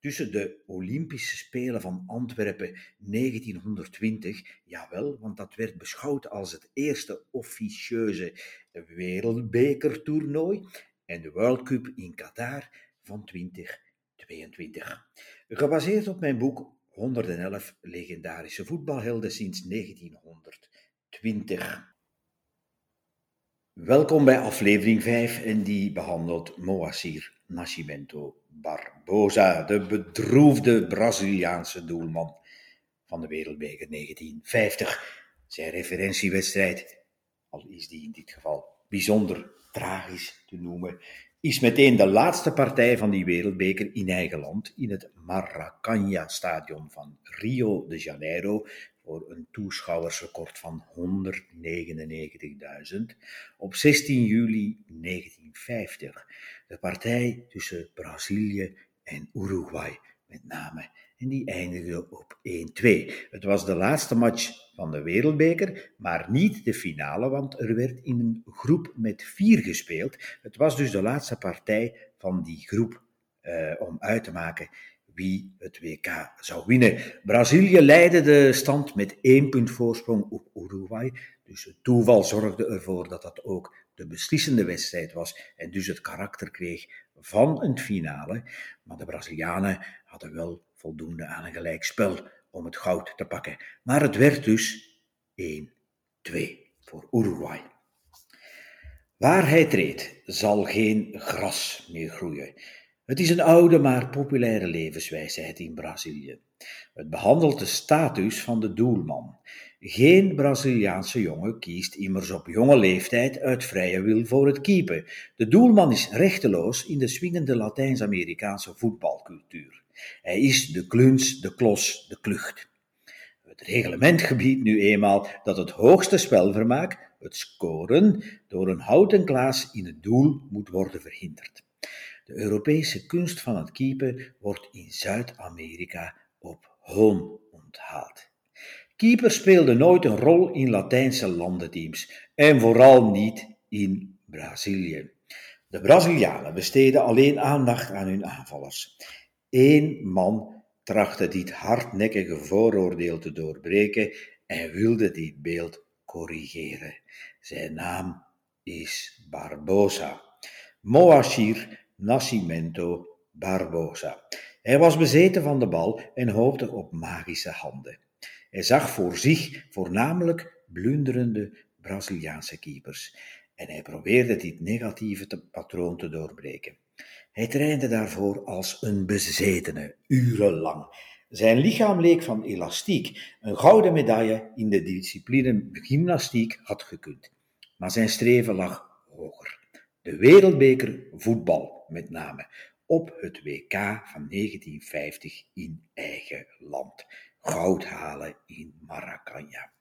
tussen de Olympische Spelen van Antwerpen 1920, jawel, want dat werd beschouwd als het eerste officieuze wereldbekertoernooi, en de World Cup in Qatar van 2022. Gebaseerd op mijn boek 111 legendarische voetbalhelden sinds 1920. Welkom bij aflevering 5 en die behandelt Moacir Nascimento Barbosa, de bedroefde Braziliaanse doelman van de Wereldbeker 1950. Zijn referentiewedstrijd, al is die in dit geval bijzonder tragisch te noemen, is meteen de laatste partij van die Wereldbeker in eigen land in het Maracanã-stadion van Rio de Janeiro voor een toeschouwersrecord van 199.000 op 16 juli 1950. De partij tussen Brazilië en Uruguay met name. En die eindigde op 1-2. Het was de laatste match van de Wereldbeker, maar niet de finale, want er werd in een groep met vier gespeeld. Het was dus de laatste partij van die groep uh, om uit te maken wie het WK zou winnen. Brazilië leidde de stand met één punt voorsprong op Uruguay. Dus het toeval zorgde ervoor dat dat ook de beslissende wedstrijd was en dus het karakter kreeg van een finale. Maar de Brazilianen hadden wel voldoende aan een gelijkspel om het goud te pakken. Maar het werd dus 1-2 voor Uruguay. Waar hij treedt, zal geen gras meer groeien. Het is een oude maar populaire levenswijsheid in Brazilië. Het behandelt de status van de doelman. Geen Braziliaanse jongen kiest immers op jonge leeftijd uit vrije wil voor het keeper. De doelman is rechteloos in de swingende Latijns-Amerikaanse voetbalcultuur. Hij is de kluns, de klos, de klucht. Het reglement gebiedt nu eenmaal dat het hoogste spelvermaak, het scoren, door een houten klaas in het doel moet worden verhinderd. De Europese kunst van het keeper wordt in Zuid-Amerika op hoon onthaald. Keeper speelde nooit een rol in Latijnse landenteams en vooral niet in Brazilië. De Brazilianen besteden alleen aandacht aan hun aanvallers. Eén man trachtte dit hardnekkige vooroordeel te doorbreken en wilde dit beeld corrigeren. Zijn naam is Barbosa. Moashir Nascimento Barbosa. Hij was bezeten van de bal en hoopte op magische handen. Hij zag voor zich voornamelijk blunderende Braziliaanse keepers en hij probeerde dit negatieve patroon te doorbreken. Hij trainde daarvoor als een bezetene, urenlang. Zijn lichaam leek van elastiek. Een gouden medaille in de discipline gymnastiek had gekund. Maar zijn streven lag hoger. De wereldbeker voetbal met name op het WK van 1950 in eigen land. Goud halen in Maracanã.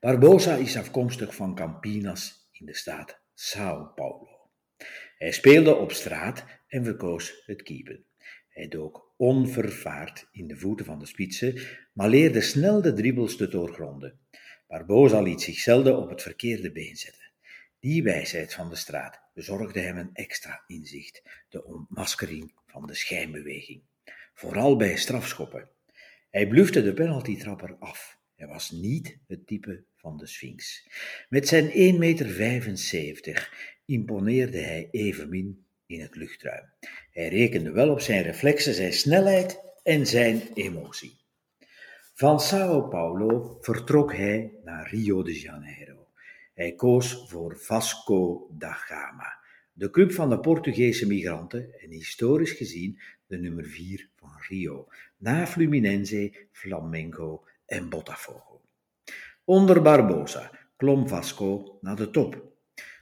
Barbosa is afkomstig van Campinas in de staat São Paulo. Hij speelde op straat en verkoos het keepen. Hij dook onvervaard in de voeten van de spitsen, maar leerde snel de dribbels te doorgronden. Barbosa liet zich zelden op het verkeerde been zetten. Die wijsheid van de straat bezorgde hem een extra inzicht, de ontmaskering van de schijnbeweging. Vooral bij strafschoppen. Hij blufte de penaltytrapper af. Hij was niet het type van de Sphinx. Met zijn 1,75 meter imponeerde hij evenmin in het luchtruim. Hij rekende wel op zijn reflexen, zijn snelheid en zijn emotie. Van Sao Paulo vertrok hij naar Rio de Janeiro. Hij koos voor Vasco da Gama, de club van de Portugese migranten en historisch gezien de nummer 4 van Rio, na Fluminense, Flamengo en Botafogo. Onder Barbosa klom Vasco naar de top.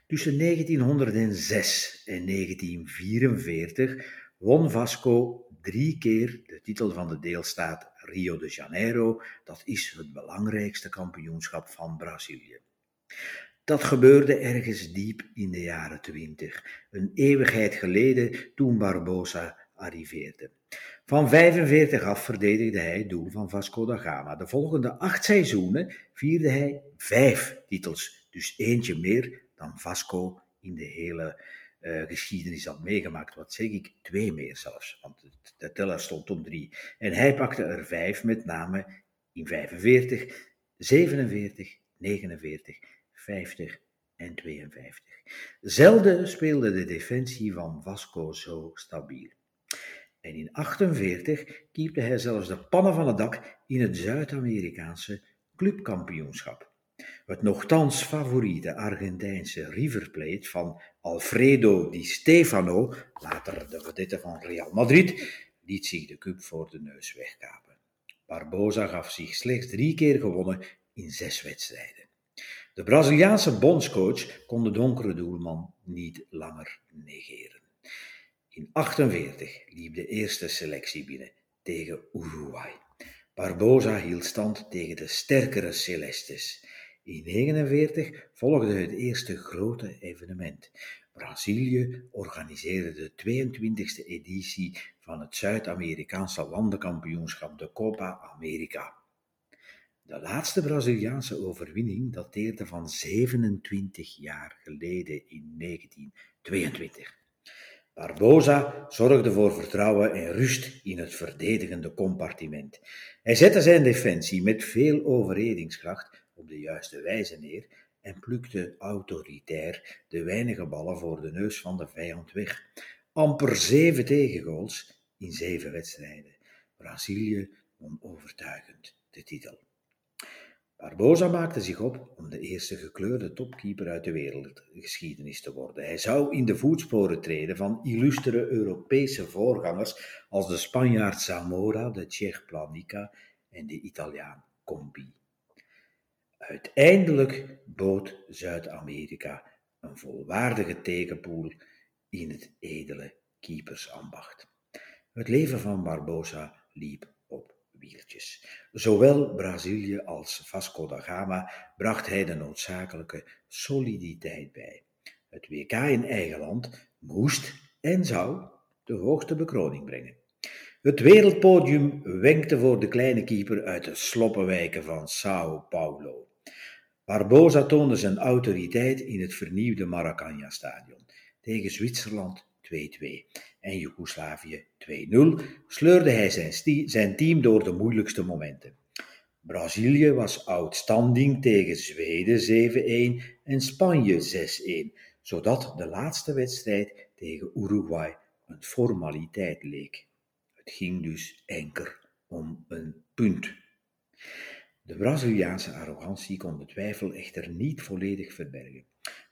Tussen 1906 en 1944 won Vasco drie keer de titel van de deelstaat Rio de Janeiro, dat is het belangrijkste kampioenschap van Brazilië. Dat gebeurde ergens diep in de jaren twintig, een eeuwigheid geleden toen Barbosa arriveerde. Van 45 af verdedigde hij het doel van Vasco da Gama. De volgende acht seizoenen vierde hij vijf titels, dus eentje meer dan Vasco in de hele uh, geschiedenis had meegemaakt. Wat zeg ik, twee meer zelfs, want de teller stond om drie. En hij pakte er vijf, met name in 45, 47, 49, 50 en 52. Zelden speelde de defensie van Vasco zo stabiel. En in 48 keepte hij zelfs de pannen van het dak in het Zuid-Amerikaanse clubkampioenschap. Het nogthans favoriete Argentijnse River Plate van Alfredo Di Stefano, later de vedette van Real Madrid, liet zich de cup voor de neus wegkapen. Barbosa gaf zich slechts drie keer gewonnen in zes wedstrijden. De Braziliaanse bondscoach kon de donkere doelman niet langer negeren. In 48 liep de eerste selectie binnen tegen Uruguay. Barbosa hield stand tegen de sterkere Celestes. In 1949 volgde het eerste grote evenement. Brazilië organiseerde de 22e editie van het Zuid-Amerikaanse landenkampioenschap, de Copa America. De laatste Braziliaanse overwinning dateerde van 27 jaar geleden in 1922. Barbosa zorgde voor vertrouwen en rust in het verdedigende compartiment. Hij zette zijn defensie met veel overredingskracht op de juiste wijze neer en plukte autoritair de weinige ballen voor de neus van de vijand weg. Amper zeven tegengoals in zeven wedstrijden. Brazilië won overtuigend de titel. Barbosa maakte zich op om de eerste gekleurde topkeeper uit de wereldgeschiedenis te worden. Hij zou in de voetsporen treden van illustere Europese voorgangers als de Spanjaard Zamora, de Tsjech Planica en de Italiaan Combi. Uiteindelijk bood Zuid-Amerika een volwaardige tegenpoel in het edele keepersambacht. Het leven van Barbosa liep Zowel Brazilië als Vasco da Gama bracht hij de noodzakelijke soliditeit bij. Het WK in eigen land moest en zou de hoogste bekroning brengen. Het wereldpodium wenkte voor de kleine keeper uit de sloppenwijken van Sao Paulo. Barbosa toonde zijn autoriteit in het vernieuwde Maracanã-stadion. Tegen Zwitserland 2-2 en Joegoslavië 2-0 sleurde hij zijn, zijn team door de moeilijkste momenten. Brazilië was outstanding tegen Zweden 7-1 en Spanje 6-1, zodat de laatste wedstrijd tegen Uruguay een formaliteit leek. Het ging dus enkel om een punt. De Braziliaanse arrogantie kon de twijfel echter niet volledig verbergen.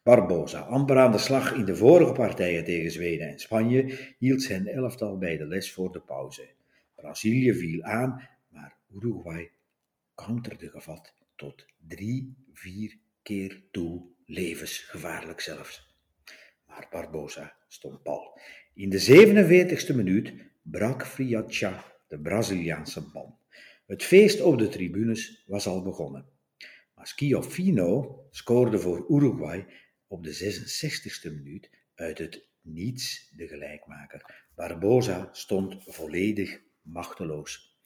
Barbosa, amper aan de slag in de vorige partijen tegen Zweden en Spanje, hield zijn elftal bij de les voor de pauze. Brazilië viel aan, maar Uruguay counterde gevat tot drie, vier keer toe, levensgevaarlijk zelfs. Maar Barbosa stond pal. In de 47e minuut brak Friatcha de Braziliaanse bal. Het feest op de tribunes was al begonnen. Maar Schiaffino scoorde voor Uruguay op de 66e minuut uit het niets de gelijkmaker. Barbosa stond volledig machteloos.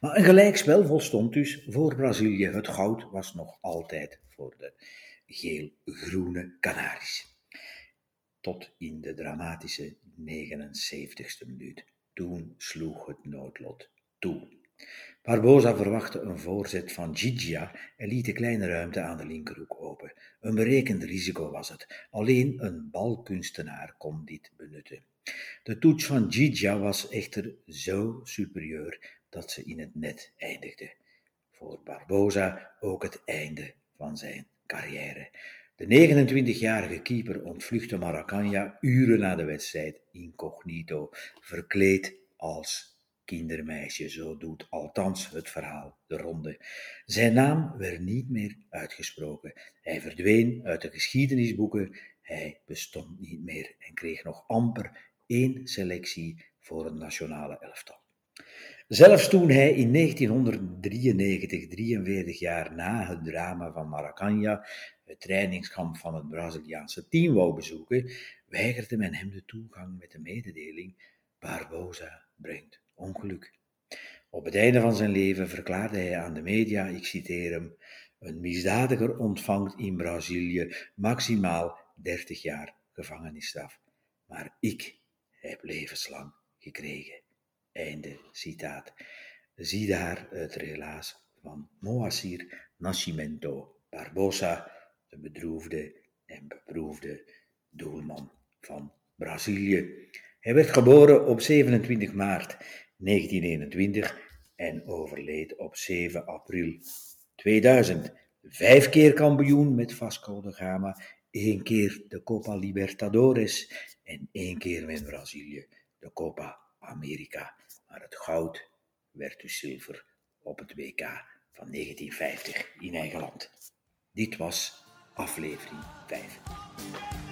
Maar een gelijkspel volstond dus voor Brazilië. Het goud was nog altijd voor de geel-groene Canaries. Tot in de dramatische 79e minuut. Toen sloeg het noodlot toe. Barbosa verwachtte een voorzet van Gigia en liet de kleine ruimte aan de linkerhoek open. Een berekend risico was het. Alleen een balkunstenaar kon dit benutten. De toets van Gigia was echter zo superieur dat ze in het net eindigde. Voor Barbosa ook het einde van zijn carrière. De 29-jarige keeper ontvluchtte Maracanã uren na de wedstrijd incognito, verkleed als kindermeisje, zo doet althans het verhaal de ronde. Zijn naam werd niet meer uitgesproken. Hij verdween uit de geschiedenisboeken, hij bestond niet meer en kreeg nog amper één selectie voor een nationale elftal. Zelfs toen hij in 1993, 43 jaar na het drama van Maracanã, het trainingskamp van het Braziliaanse team wou bezoeken, weigerde men hem de toegang met de mededeling: Barbosa brengt ongeluk. Op het einde van zijn leven verklaarde hij aan de media, ik citeer hem, een misdadiger ontvangt in Brazilië maximaal 30 jaar gevangenisstraf, maar ik heb levenslang gekregen. Einde citaat. Zie daar het relaas van Moacir Nascimento Barbosa, de bedroefde en beproefde doelman van Brazilië. Hij werd geboren op 27 maart 1921 en overleed op 7 april 2000. Vijf keer kampioen met Vasco da Gama, één keer de Copa Libertadores en één keer met Brazilië de Copa America. Maar het goud werd dus zilver op het WK van 1950 in eigen land. Dit was aflevering 5.